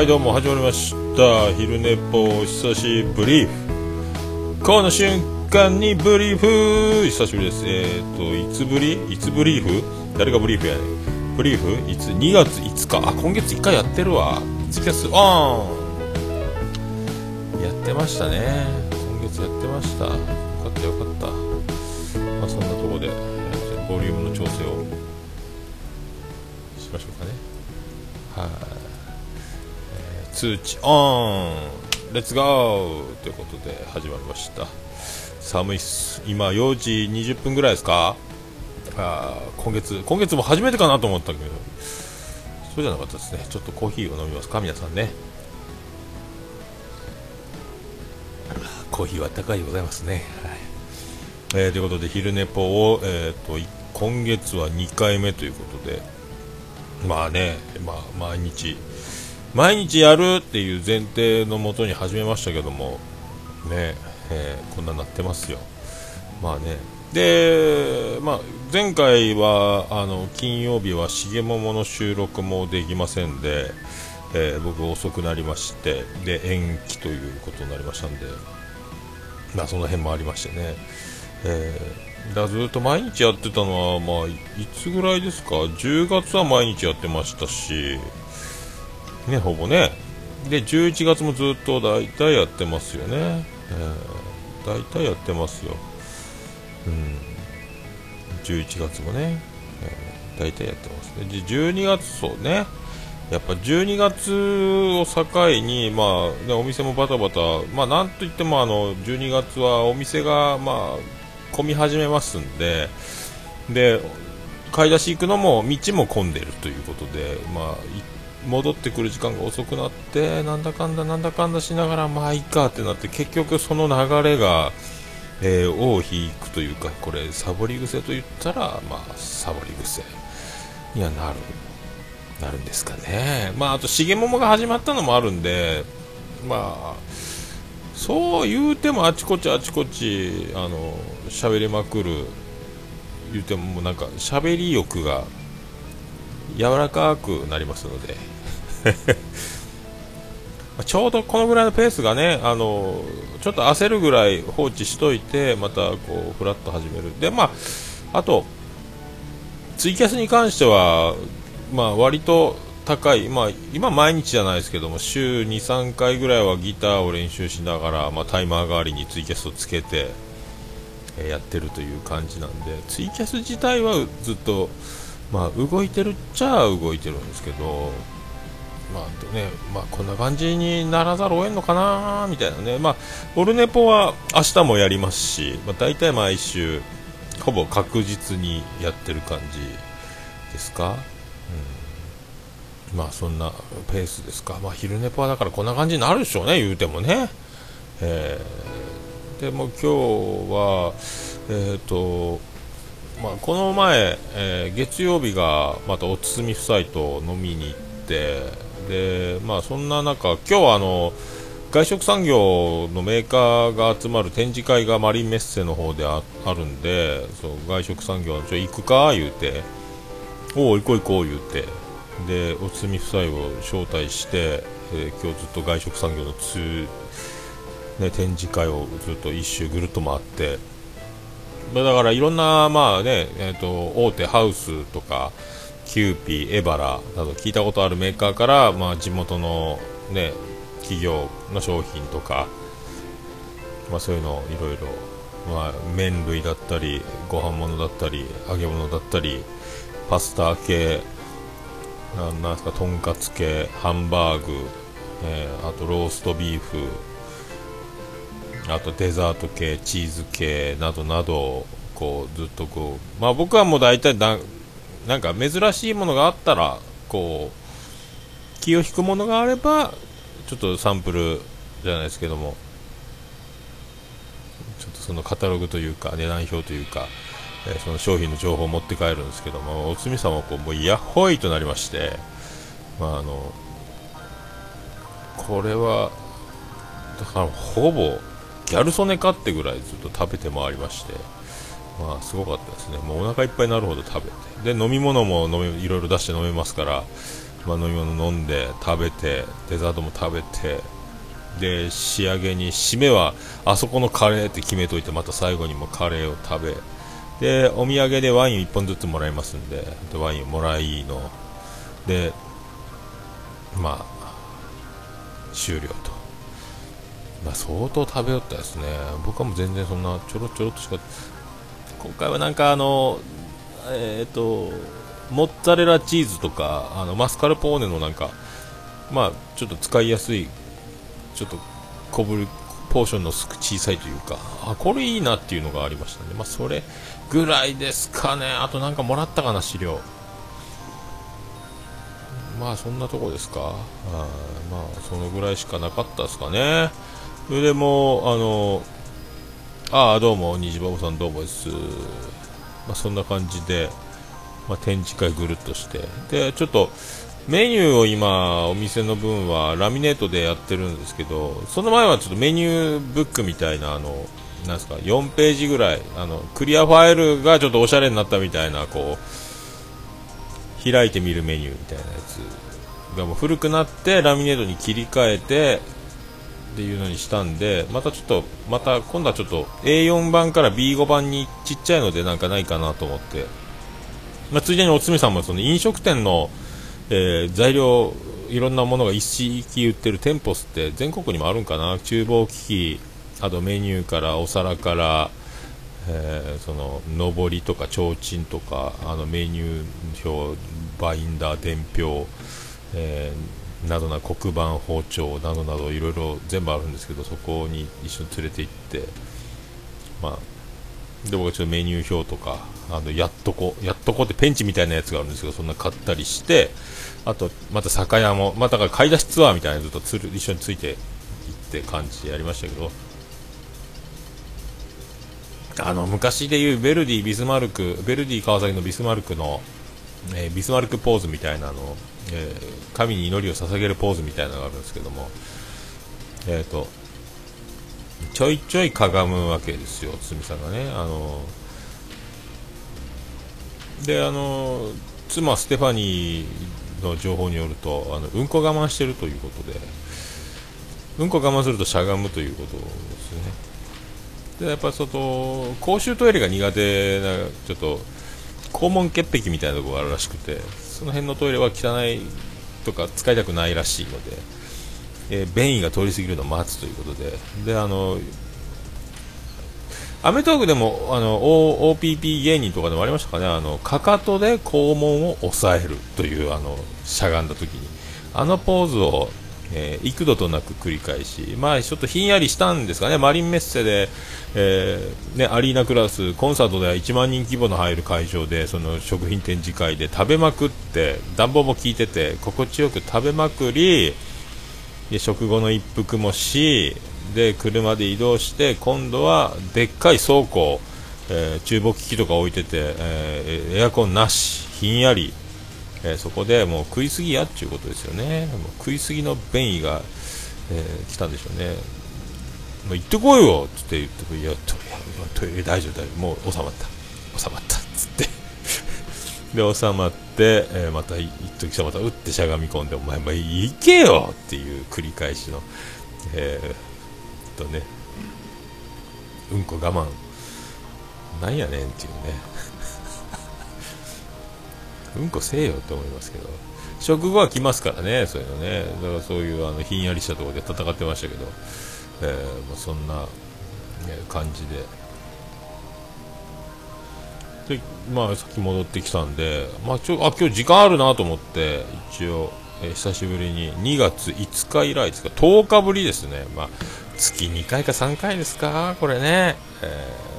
はいどうも始まりました。昼寝ぽ久しぶり。この瞬間にブリーフ。久しぶりです。えっ、ー、といつぶり？いつブリーフ？誰がブリーフやねん。ブリーフ？いつ？2月5日。あ今月1回やってるわ。ツイキャスオンやってましたね。今月やってました。通知。オンレッツゴーということで始まりました。寒いっす。今4時20分ぐらいですか？あ今月今月も初めてかなと思ったけど。そうじゃなかったですね。ちょっとコーヒーを飲みますか？皆さんね。コーヒーは高いでございますね、はい。えー、ということで昼寝ぽを、えーと、今月は2回目ということで。まあね、まあ、毎日毎日やるっていう前提のもとに始めましたけどもねえー、こんななってますよ。まあね。で、まあ、前回はあの金曜日は重桃の収録もできませんで、えー、僕遅くなりましてで延期ということになりましたんで、まあ、その辺もありましてね、えー、だずっと毎日やってたのは、まあ、いつぐらいですか？10月は毎日やってましたしねほぼね。で11月もずっと大体やってますよね、えー、大体やってますよ。うん。11月もね、えー、大体やってますね。で12月そうね。やっぱ12月を境に、まあね、お店もバタバタ、まあ、なんといってもあの12月はお店が、まあ、混み始めますんで。で買い出し行くのも道も混んでるということで、まあ、戻ってくる時間が遅くなってなんだかんだなんだかんだしながらまあいいかってなって結局その流れが、えー、尾を引くというかこれサボり癖と言ったらまあサボり癖にはなるなるんですかね。まああと重桃が始まったのもあるんでまあそう言うてもあちこちあちこちあの喋りまくる言うてもなんか喋り欲が柔らかくなりますので。ちょうどこのぐらいのペースがねあのちょっと焦るぐらい放置しといてまたこうフラッと始める。でまああとツイキャスに関してはまあ割と高い、まあ、今毎日じゃないですけども週23回ぐらいはギターを練習しながら、まあ、タイマー代わりにツイキャスをつけて、え、やってるという感じなんでツイキャス自体はずっとまあ、動いてるっちゃ動いてるんですけど、まあねまあ、こんな感じにならざるを得んのかなみたいなね、まあ、オルネポは明日もやりますし、まあ、大体毎週ほぼ確実にやってる感じですか、うん、まあそんなペースですか、まあ、昼寝ポはだからこんな感じになるでしょうね言うてもね、えー、でも今日はえっ、とまあ、この前、えー、月曜日がまたおつみ夫妻と飲みに行ってで、まあ、そんな中、今日はあの外食産業のメーカーが集まる展示会がマリンメッセの方であるんでそう外食産業のちょ行くか言うておお行こう行こう言うてでおつみ夫妻を招待して、えー、今日ずっと外食産業のつ、ね、展示会をずっと一周ぐるっと回って。だからいろんな、まあねえーと、大手ハウスとかキューピー、エバラなど聞いたことあるメーカーから、まあ、地元の、ね、企業の商品とか、まあ、そういうのいろいろ、まあ、麺類だったりご飯物だったり揚げ物だったりパスタ系なんですかとんかつ系ハンバーグ、えー、あとローストビーフあとデザート系、チーズ系などなどこうずっとこう、まあ、僕はもう大体だなんか珍しいものがあったらこう気を引くものがあればちょっとサンプルじゃないですけどもちょっとそのカタログというか値段表というか、えー、その商品の情報を持って帰るんですけどもおつみさんはこうもうヤッホイとなりまして、まあ、あのこれはだからほぼギャル曽根かってぐらいずっと食べて回りまして、まあ、すごかったですね、もうお腹いっぱいになるほど食べて、で飲み物も飲めいろいろ出して飲めますから、まあ、飲み物飲んで食べてデザートも食べてで仕上げに締めはあそこのカレーって決めといてまた最後にもカレーを食べでお土産でワイン1本ずつもらいますんででワインをもらいのでまあ終了と、まあ、相当食べよったですね。僕はもう全然そんなちょろちょろっとしか。今回はなんかあのえっ、ー、とモッツァレラチーズとかあのマスカルポーネのなんかまあちょっと使いやすいちょっと小ぶりポーションの小さいというかあこれいいなっていうのがありましたね。まあそれぐらいですかね。あとなんかもらったかな資料。まあそんなとこですか。あまあそのぐらいしかなかったですかね。それでもあのああどうも虹バボさんどうもです、まあ、そんな感じで、まあ、展示会ぐるっとして。でちょっとメニューを今お店の分はラミネートでやってるんですけどその前はちょっとメニューブックみたいなあのなんすか4ページぐらいあのクリアファイルがちょっとおしゃれになったみたいなこう開いてみるメニューみたいなやつがもう古くなってラミネートに切り替えてっていうのにしたんでまたちょっとまた今度はちょっと A4 版から B5 版にちっちゃいのでなんかないかなと思って、まあ、ついでにおつみさんもその飲食店の、えー、材料いろんなものが一式売ってる店舗って全国にもあるんかな。厨房機器あとメニューからお皿から、えー、その上りとか提灯とかあのメニュー表バインダー伝票、えー、などな黒板包丁などなどいろいろ全部あるんですけどそこに一緒に連れて行ってまあで僕はちょっとメニュー表とかあのやっとこやっとこってペンチみたいなやつがあるんですけどそんな買ったりしてあとまた酒屋もまた買い出しツアーみたいなのずっとつる一緒について行って感じでやりましたけどあの昔でいうベルディ、ビスマルクベルディ川崎のビスマルクの、えー、ビスマルクポーズみたいなの、えー、神に祈りを捧げるポーズみたいなのがあるんですけども、えーと、ちょいちょいかがむわけですよ、堤さんがね。あのであの妻ステファニーの情報によるとあのうんこ我慢してるということでうんこ我慢するとしゃがむということですね。でやっぱその公衆トイレが苦手なちょっと肛門潔癖みたいなところがあるらしくてその辺のトイレは汚いとか使いたくないらしいので、えー、便意が通り過ぎるのを待つということで。であのアメトークでもあの OPP 芸人とかでもありましたかね。あのかかとで肛門を押さえるというあのしゃがんだ時に。あのポーズをえー、幾度となく繰り返し、まあ、ちょっとひんやりしたんですかね、マリンメッセで、えー、ね、アリーナクラス、コンサートでは1万人規模の入る会場で、その食品展示会で食べまくって、暖房も効いてて、心地よく食べまくり、で食後の一服もし、で、車で移動して、今度はでっかい倉庫、えー、厨房機器とか置いてて、えー、エアコンなし、ひんやり、えー、そこでもう食いすぎやっていうことですよね。も食いすぎの便意が、えー、来たんでしょうね。もう行ってこいよって言っていやトイレ大丈夫大丈夫。もう収まった。収まった。っつって。で収まって、えー、また一時さまた打ってしゃがみ込んでお前も行けよっていう繰り返しのえー、とね。うんこ我慢。なんやねんっていうね。うんこせえよって思いますけど。食後は来ますからねそういうのね。だからそういうあのひんやりしたところで戦ってましたけど、えー、まあ、そんな、感じで。で、まあ、さっき戻ってきたんで、まあ、ちょあ今日時間あるなと思って一応、えー、久しぶりに。2月5日以来ですか？10日ぶりですね、まあ、月2回か3回ですか？これね、えー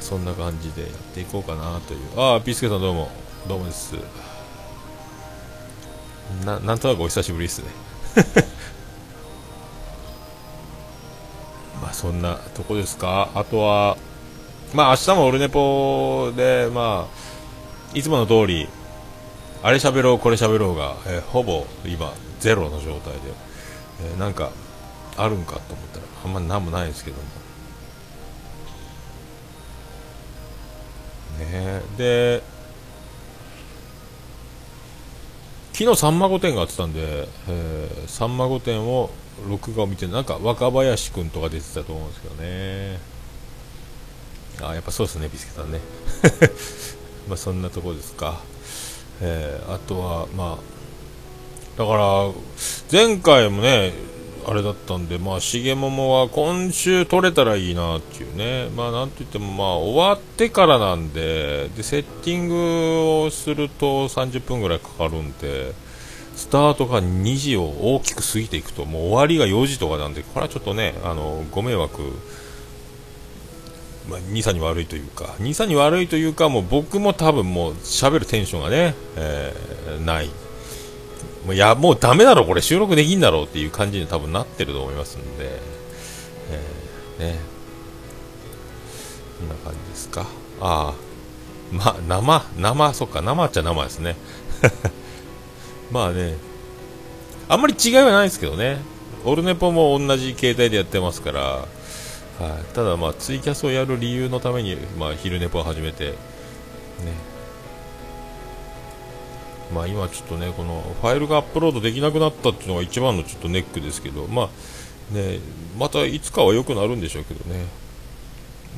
そんな感じでやっていこうかなという。ああピースケさんどうも。どうもです。ななんとなくお久しぶりですね。まあそんなとこですか。あとはまあ明日もオルネポでまあいつもの通りあれ喋ろうこれ喋ろうが、えー、ほぼ今ゼロの状態で、えー、なんかあるんかと思ったらあんま何もないですけども。ね。で昨日さんま御殿があってたんで、えー、さんま御殿を録画を見てなんか若林君とか出てたと思うんですけどね。あやっぱそうですねビスケさんね。まあそんなとこですか、えー、あとはまあだから前回もねあれだったんで、まあ、重桃は今週取れたらいいなっていうね、まあ、なんといっても、まあ、終わってからなんで、で、セッティングをすると30分ぐらいかかるんで、スタートが2時を大きく過ぎていくと、もう終わりが4時とかなんで、これはちょっとね、あの、ご迷惑、まあ、兄さんに悪いというか、兄さんに悪いというか、もう僕も多分もう喋るテンションがね、えー、ない。もういや、もうダメだろ、これ収録できんだろうっていう感じに多分なってると思いますんで、えー、ね。こんな感じですか。ああ、ま、生、生、そっか、生っちゃ生ですね。まあね、あんまり違いはないですけどね。オルネポも同じ携帯でやってますから、はい、ただまあツイキャスをやる理由のために、まあ、昼ネポを始めて、ね、まあ、今ちょっとねこのファイルがアップロードできなくなったっていうのが一番のちょっとネックですけど、まあね、またいつかは良くなるんでしょうけどね。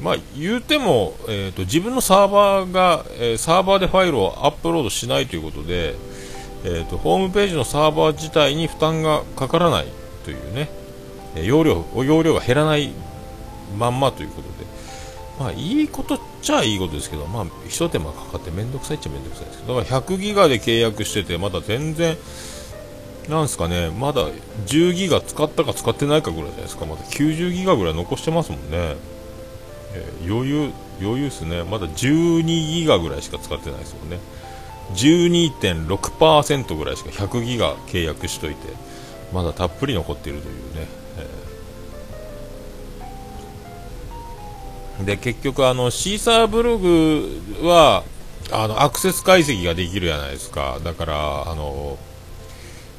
まあ、言うても、えーと、自分のサーバーが、えー、サーバーでファイルをアップロードしないということで、えーと、ホームページのサーバー自体に負担がかからないというね、容量容量が減らないまんまということ、まあ、いいことっちゃいいことですけど、まあ、一手間かかって面倒くさいっちゃ面倒くさいですけど、だから100ギガで契約してて、まだ全然、なんすかね、まだ10ギガ使ったか使ってないかぐらいじゃないですか、まだ90ギガぐらい残してますもんね。えー、余裕、余裕ですね。まだ12ギガぐらいしか使ってないですもんね。12.6%ぐらいしか100ギガ契約しといて、まだたっぷり残っているというね。で、結局あの、シーサーブログは、あの、アクセス解析ができるじゃないですか。だから、あの、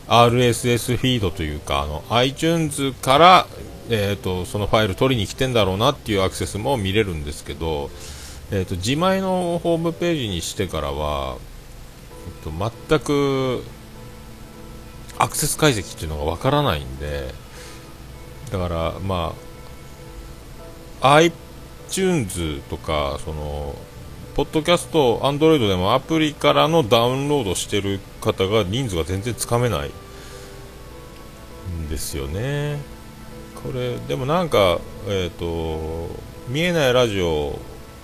RSS フィードというか、あの、iTunes から、えっ、ー、と、そのファイル取りに来てんだろうなっていうアクセスも見れるんですけど、えっ、ー、と、自前のホームページにしてからは、え、ー、と、全く、アクセス解析っていうのがわからないんで、だから、まあ、iTunes とか、その、ポッドキャスト、アンドロイドでもアプリからのダウンロードしてる方が人数が全然つかめないんですよね。これ、でもなんか、えっ、ー、と、見えないラジオ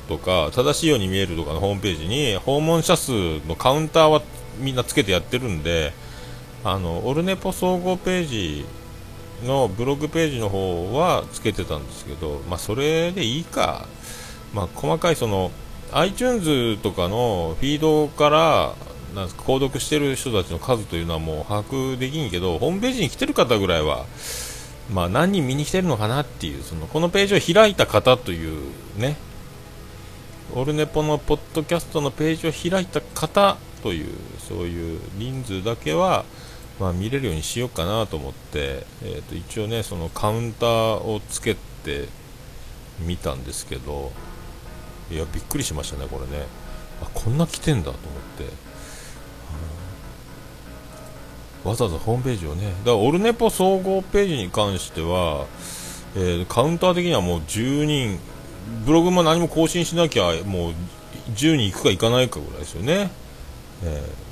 とか、正しいように見えるとかのホームページに、訪問者数のカウンターはみんなつけてやってるんで、あの、オルネポ総合ページのブログページの方はつけてたんですけど、まあ、それでいいか。まあ、細かいその、iTunes とかのフィードからなんですか購読してる人たちの数というのはもう把握できんけどホームページに来てる方ぐらいは、まあ、何人見に来てるのかなっていうそのこのページを開いた方というねオルネポのポッドキャストのページを開いた方というそういう人数だけは、まあ、見れるようにしようかなと思って、えー、と一応ねそのカウンターをつけてみたんですけどいやびっくりしましたね、これね。あこんな来てんだと思って、わざわざホームページをねだからオルネポ総合ページに関しては、えー、カウンター的にはもう10人ブログも何も更新しなきゃもう10人行くか行かないかぐらいですよね、えー、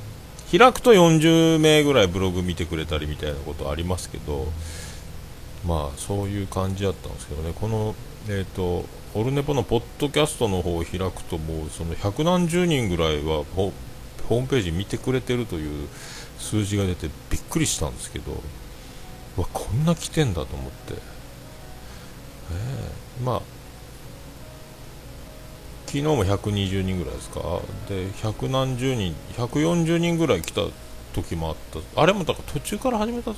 開くと40名ぐらいブログ見てくれたりみたいなことありますけどまあそういう感じだったんですけどね。このえっ、ー、とオルネポのポッドキャストの方を開くともうその百何十人ぐらいはホームページ見てくれてるという数字が出てびっくりしたんですけどわこんな来てんだと思って、えー、まあ昨日も120人ぐらいですか？で百何十人140人ぐらい来た時もあった。あれもだから途中から始めた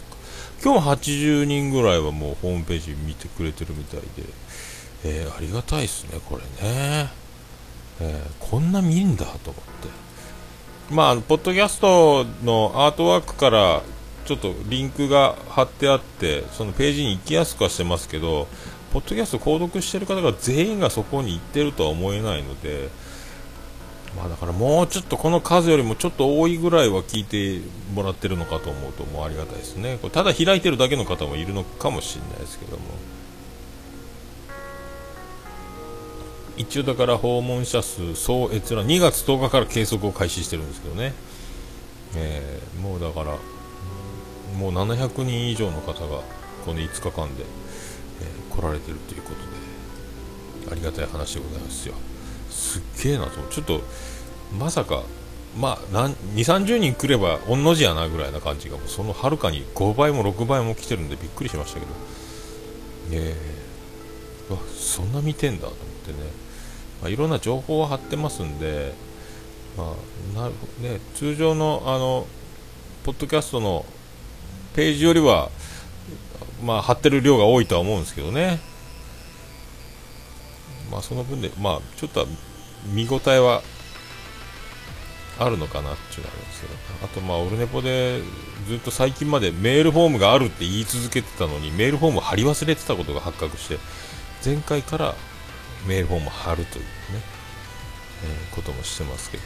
今日も80人ぐらいはもうホームページ見てくれてるみたいで。えー、ありがたいですね、これね、えー、こんな見るんだと思って、まあ、ポッドキャストのアートワークからちょっとリンクが貼ってあって、そのページに行きやすくはしてますけど、ポッドキャスト購読してる方が全員がそこに行ってるとは思えないので、まあだからもうちょっとこの数よりもちょっと多いぐらいは聞いてもらってるのかと思うともうありがたいですね。これただ開いてるだけの方もいるのかもしれないですけども。一応だから訪問者数総閲覧2月10日から計測を開始してるんですけどね、えー、もうだからもう700人以上の方がこの5日間で、来られてるということでありがたい話でございますよ。すっげえなとちょっとまさかまあ2 3 0人来れば御の字やなぐらいな感じがもうそのはるかに5倍も6倍も来てるんでびっくりしましたけど。え。ー、わそんな見てんだと思ってね、まあ、いろんな情報を貼ってますんで、まあなね、通常のあのポッドキャストのページよりは、まあ、貼ってる量が多いとは思うんですけどね、まあ、その分で、まあ、ちょっと見応えはあるのかなっていうのがあるんですけど、あと、まあ、オルネポでずっと最近までメールフォームがあるって言い続けてたのに、メールフォーム貼り忘れてたことが発覚して、前回からメールフォーム貼るというね、えー、こともしてますけど、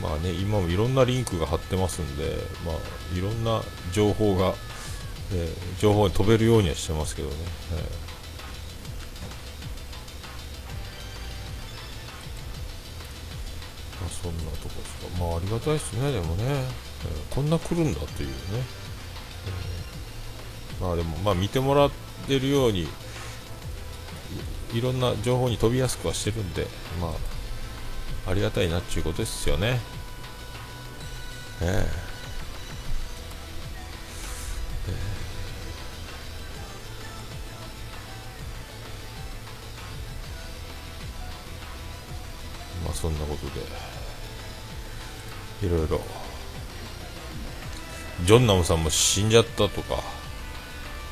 まあね、今もいろんなリンクが貼ってますんで、まあ、いろんな情報が、えー、情報に飛べるようにはしてますけどね。えーそんなとこですか。まあありがたいですねでもね、えー、こんな来るんだっていうね、えー、まあでもまあ見てもらってるようにいろんな情報に飛びやすくはしてるんでまあありがたいなっていうことですよね。え、え、まあそんなことで。いろいろ。ジョンナムさんも死んじゃったとか。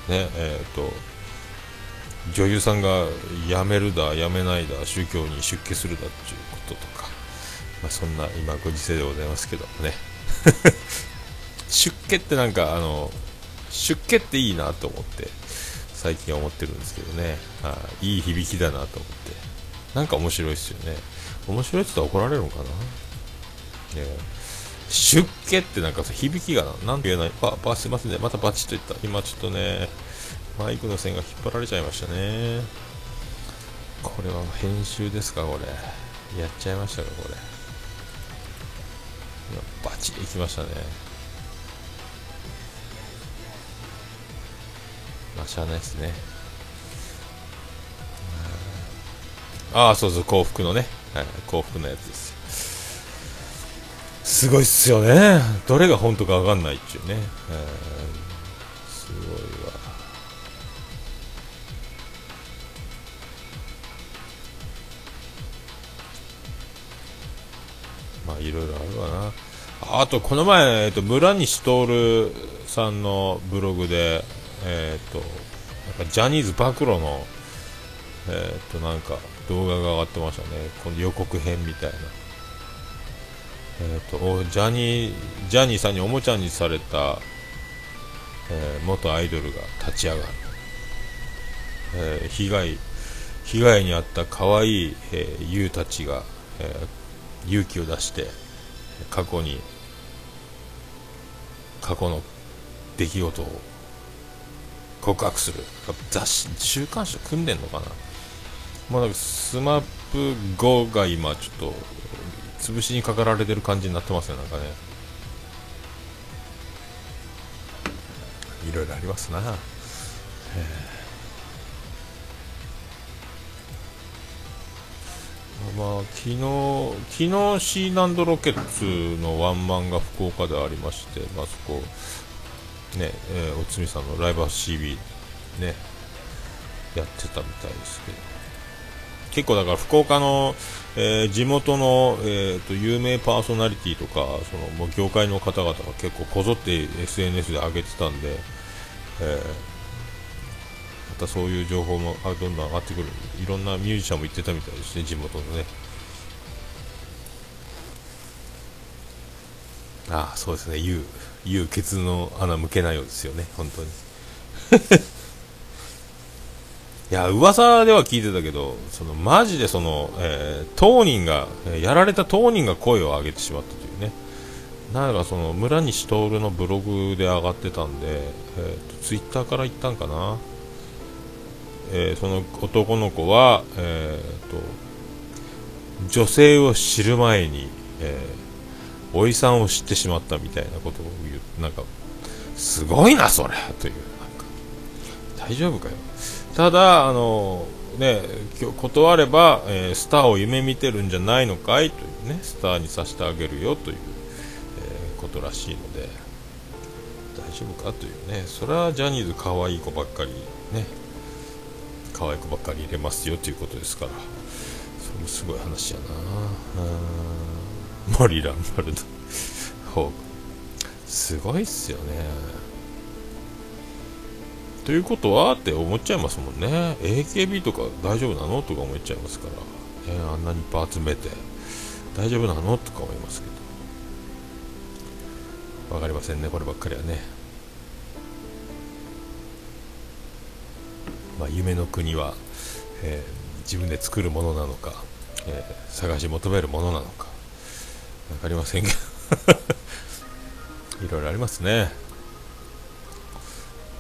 ねえ、ー、と女優さんが辞めるだ辞めないだ宗教に出家するだっていう、まあ、そんな今ご時世でございますけどもね 出家ってなんかあの出家っていいなと思って最近思ってるんですけどねあいい響きだなと思ってなんか面白いですよね面白いって言ったら怒られるのかな？ね出家ってなんか響きがなんて言えない。ば、ば、すいませんね。またバチッといった。今ちょっとね、マイクの線が引っ張られちゃいましたね。これは編集ですか、これ。やっちゃいましたか、これ。チッいきましたね。まあ、しゃあないですね。ああ、そうそう、幸福のね。はい、幸福のやつです。すごいっすよねどれが本当か分かんないっていうね、すごいわまあいろいろあるわなあとこの前、えっと、村西徹さんのブログでえっ、となんかジャニーズ暴露のえっ、となんか動画が上がってましたね。この予告編みたいな。えーと、ジャニージャニーさんにおもちゃにされた、えー、元アイドルが立ち上がる、えー、被害被害に遭った可愛い、えー、優たちが、えー、勇気を出して過去に過去の出来事を告白する。雑誌週刊誌組んでんのかな。まあ、なんかスマップ5が今ちょっと潰しにかかられてる感じになってますねなんかね。いろいろありますな。まあ昨日昨日シーナンドロケッツのワンマンが福岡でありましてまあそこねえー、おつみさんのライブハウス CB ねやってたみたいですけど。結構だから福岡の、えー、地元の、えーと、有名パーソナリティとかそのもう業界の方々が結構こぞって SNS で上げてたんで、えー、またそういう情報もどんどん上がってくる。いろんなミュージシャンも言ってたみたいですね地元のね。ああそうですね。U, U ケツの穴向けないようですよね。本当に。いや噂では聞いてたけどそのマジでその、えー、当人が、やられた当人が声を上げてしまったというね。なんかその村西徹のブログで上がってたんで、えーと、ツイッターから言ったんかな、えー、その男の子は、えーと、女性を知る前に、えー、おいさんを知ってしまったみたいなことを言う。なんかすごいなそれという。大丈夫かよ。ただあのね断れば、えー、スターを夢見てるんじゃないのかい？というねスターにさせてあげるよという、えー、ことらしいので大丈夫か？というね。それはジャニーズ可愛い子ばっかりね可愛い子ばっかり入れますよということですから。それもすごい話やな。モリランバルドすごいっすよね。ということはって思っちゃいますもんね。AKB とか大丈夫なのとか思っちゃいますから、ね、あんなにいっぱい集めて。大丈夫なのとか思いますけど。分かりませんね。こればっかりはね。まあ、夢の国は、えー、自分で作るものなのか、えー、探し求めるものなのか分かりませんけど。いろいろありますね。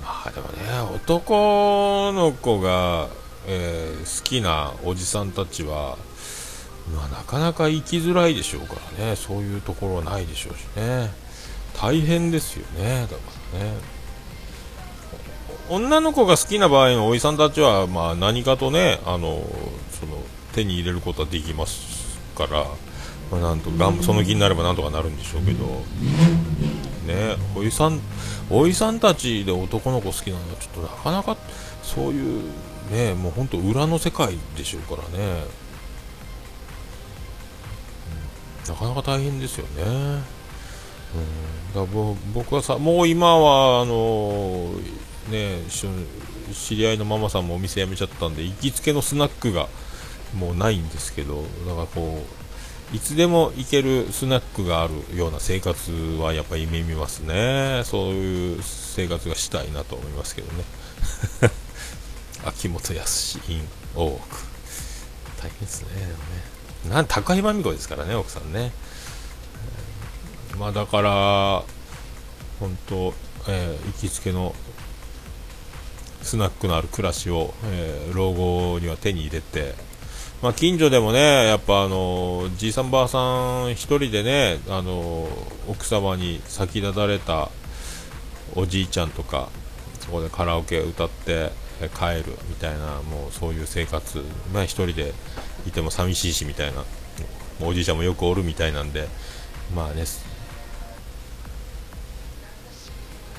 まあでもね男の子が、えー、好きなおじさんたちは、まあ、なかなか生きづらいでしょうからね。そういうところはないでしょうしね。大変ですよね。だからね。女の子が好きな場合のおじさんたちは、まあ、何かとねあのその手に入れることはできますから、まあ、なんとがん。その気になればなんとかなるんでしょうけど。ねおじさんおいさんたちで男の子好きなのはちょっとなかなかそういうねもう本当裏の世界でしょうからね、うん、なかなか大変ですよね、うん、だ僕はさもう今はあのね知り合いのママさんもお店辞めちゃったんで行きつけのスナックがもうないんですけどだからこういつでも行けるスナックがあるような生活はやっぱり夢見ますね。そういう生活がしたいなと思いますけどね。秋元康 in 大奥。大変ですね。なん高井真美子ですからね奥さんね、まあだから本当、えー、行きつけのスナックのある暮らしを、えー、老後には手に入れてまあ、近所でもね、やっぱあのじいさんばあさん1人でね、あの奥様に先立たれたおじいちゃんとか、そこでカラオケ歌って帰るみたいな、もうそういう生活、まあ、1人でいても寂しいしみたいな、おじいちゃんもよくおるみたいなんで、まあね、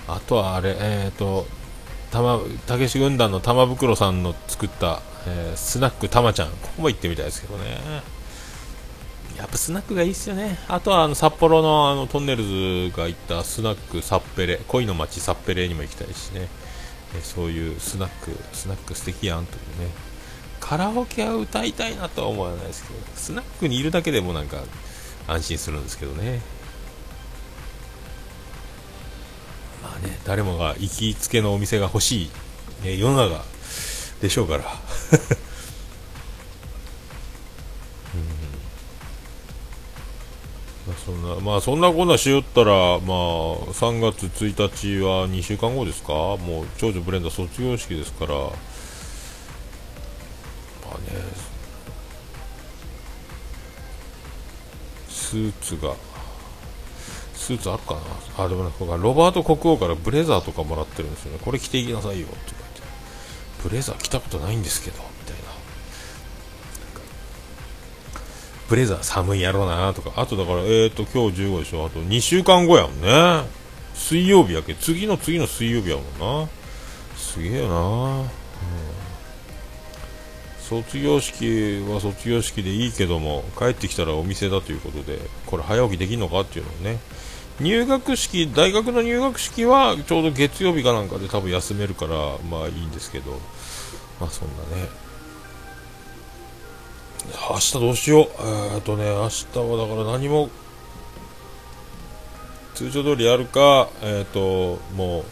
あとはあれ、えっ、ー、と、たけし軍団の玉袋さんの作ったえー、スナックたまちゃん、ここも行ってみたいですけどね。やっぱスナックがいいっすよね。あとはあの札幌のあのトンネルズが行ったスナックサッペレ、恋の街サッペレにも行きたいしね。え、そういうスナック、スナック素敵やんというね。カラオケは歌いたいなとは思わないですけど、スナックにいるだけでもなんか安心するんですけどね。誰もが行きつけのお店が欲しい、ね、世の中でしょうから。そんなまあそんなこんなしよったらまあ3月1日は2週間後ですか？もう長女ブレンダー卒業式ですから。まあねスーツがスーツあるかな。あでもねロバート国王からブレザーとかもらってるんですよね。これ着ていきなさいよ。って。ブレザー着たことないんですけどみたいな。ブレザー寒いやろうなとか。あとだからえっ、ー、と今日15でしょ。あと2週間後やもんね。水曜日やけ。次の次の水曜日やもんな。すげえな、うん、卒業式は卒業式でいいけども帰ってきたらお店だということでこれ早起きできるのかっていうのをね入学式、大学の入学式はちょうど月曜日かなんかで多分休めるから、まあいいんですけど、まあそんなね。明日どうしよう。えっとね、明日はだから何も、通常通りやるか、えっ、ー、と、もう、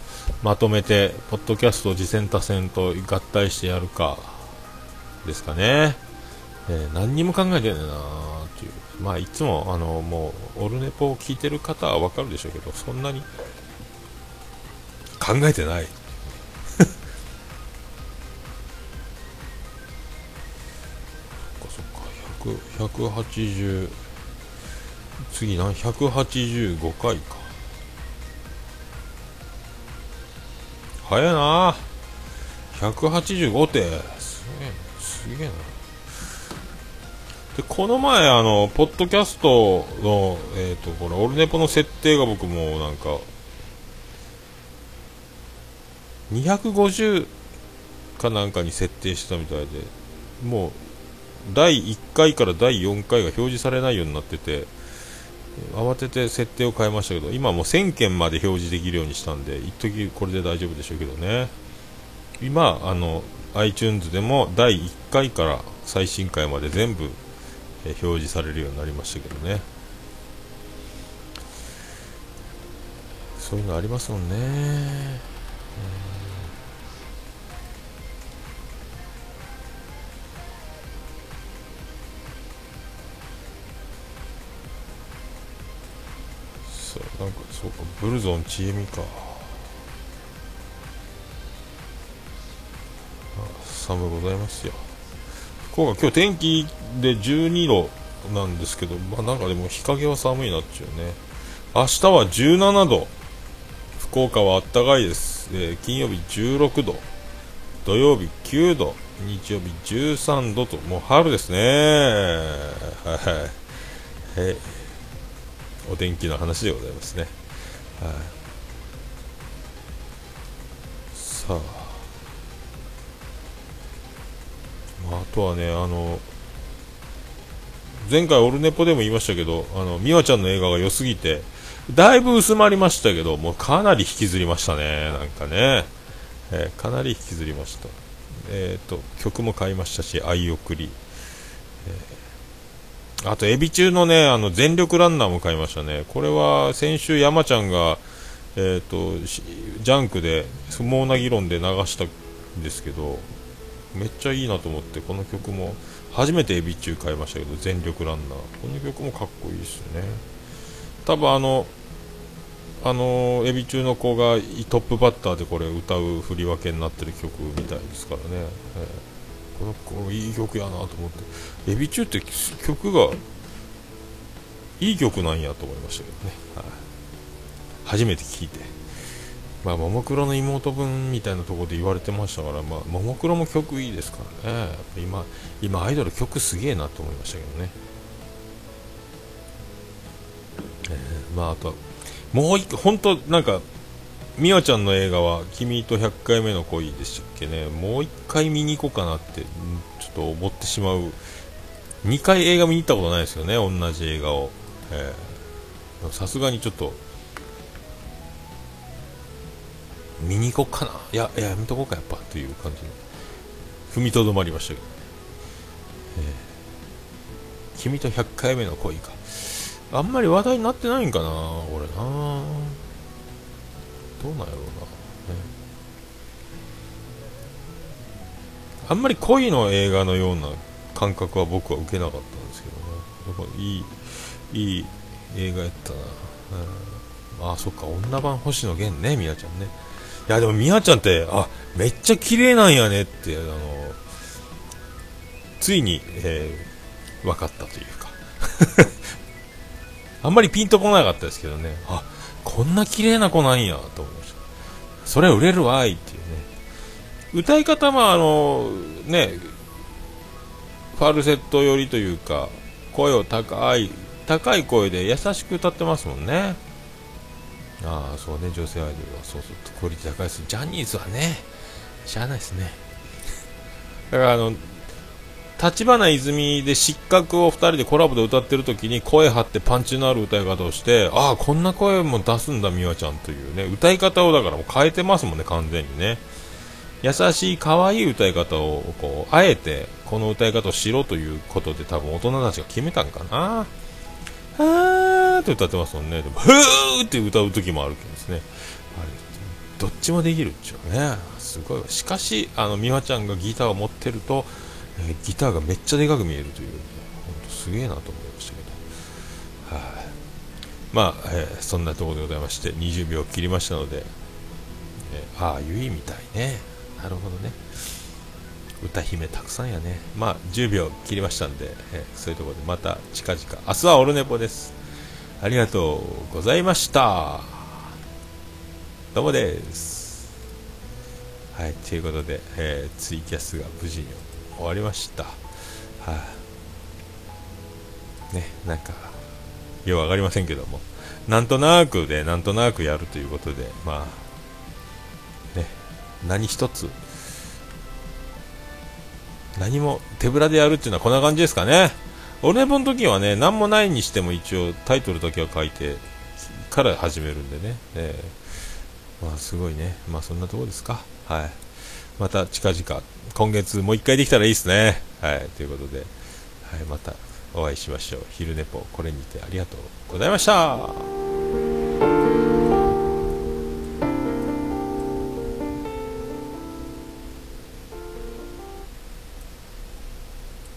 まとめて、ポッドキャスト次戦多戦と合体してやるか、ですかね。えー、何にも考えてないなーっていう。まあ、いつも、あの、もう、オルネポを聞いてる方はわかるでしょうけど、そんなに考えてない。そっか、そっか、180、次何 ?185 回か。早いな185ってすげえな。でこの前あのポッドキャストのえっ、ー、とこれオルネポの設定が僕もなんか250かなんかに設定したみたいでもう第1回から第4回が表示されないようになってて慌てて設定を変えましたけど今もう1000件まで表示できるようにしたんで一時これで大丈夫でしょうけどね。今あの iTunes でも第1回から最新回まで全部表示されるようになりましたけどね。そういうのありますもんね、そうなんかそうかブルゾンちえみか。寒ございますよ。福岡今日天気で12度なんですけどまあなんかでも日陰は寒いなっちゅうね。明日は17度福岡はあったかいです、えー、金曜日16度土曜日9度日曜日13度ともう春ですね。はい、はい。お天気の話でございますね。はい、さあ、あ、とはね、あの、前回オルネポでも言いましたけど、あの、美和ちゃんの映画が良すぎて、だいぶ薄まりましたけど、もうかなり引きずりましたね、なんかね。えー、かなり引きずりました。えっ、ー、と、曲も買いましたし、愛送り。えーあと、エビ中のね、あの、全力ランナーも買いましたね。これは、先週山ちゃんが、えっ、と、ジャンクで、不毛な議論で流したんですけど、めっちゃいいなと思って、この曲も、初めてエビ中買いましたけど、全力ランナー。この曲もかっこいいですね。多分あの、あのエビ中の子がトップバッターでこれ歌う振り分けになってる曲みたいですからね。えーこの子いい曲やなと思ってエビ中って曲がいい曲なんやと思いましたけどね、はい、初めて聴いてまあももクロの妹分みたいなところで言われてましたからまあももクロも曲いいですからね。今今アイドル曲すげえなと思いましたけどね。えー、まああともう一個本当なんか美和ちゃんの映画は「君と100回目の恋」でしたっけね。もう1回見に行こうかなってちょっと思ってしまう。2回映画見に行ったことないですよね同じ映画を。えさすがにちょっと見に行こうかな。いややめとこうかやっぱという感じ。で踏みとどまりましたけど、えー、君と100回目の恋か。あんまり話題になってないんかな俺な。どうなんやろうな、ね、あんまり恋の映画のような感覚は僕は受けなかったんですけどね。やっぱいいいい映画やったな、うん、あそっか女版星野源ねみやちゃんね。いやでもみやちゃんってあめっちゃ綺麗なんやねってあのついに、えー、分かったというか。あんまりピンとこなかったですけどね。あこんな綺麗な子なんやと思いました。それは売れるわいっていうね。歌い方もあのねファルセット寄りというか声を高い高い声で優しく歌ってますもんね。ああそうね女性アイドルはそうそうクオリティ高いです。ジャニーズはねしゃあないですね。だからあの立花泉で失格を2人でコラボで歌ってる時に声張ってパンチのある歌い方をしてああこんな声も出すんだ美和ちゃんというね歌い方をだからもう変えてますもんね完全にね。優しい可愛い歌い方をこうあえてこの歌い方をしろということで多分大人たちが決めたんかな。はーって歌ってますもんね。でもふーって歌う時もあるけどですね。あれどっちもできるっちゅうね。すごいしかしあの美和ちゃんがギターを持ってると、えー、ギターがめっちゃでかく見えるという。本当すげえなと思いましたけど。はい、あ、まあ、えー、そんなところでございまして20秒切りましたので、えー、ああゆいみたいね。なるほどね。歌姫たくさんやね。まあ10秒切りましたんで、えー、そういうところでまた近々。明日はオルネポです。ありがとうございました。どうもです。はいということで、えー、ツイキャスが無事に終わりました。はい、ねなんかよう分かりませんけども。なんとなくでなんとなくやるということでまあね何一つ何も手ぶらでやるっていうのはこんな感じですかね。オルネポの時はね、何もないにしても一応タイトルだけは書いてから始めるんでね。えー、まあすごいね。まあそんなとこですか。はい。また近々、今月もう一回できたらいいですね。はい。ということで、はい、またお会いしましょう。昼寝ぽ、これにてありがとうございました。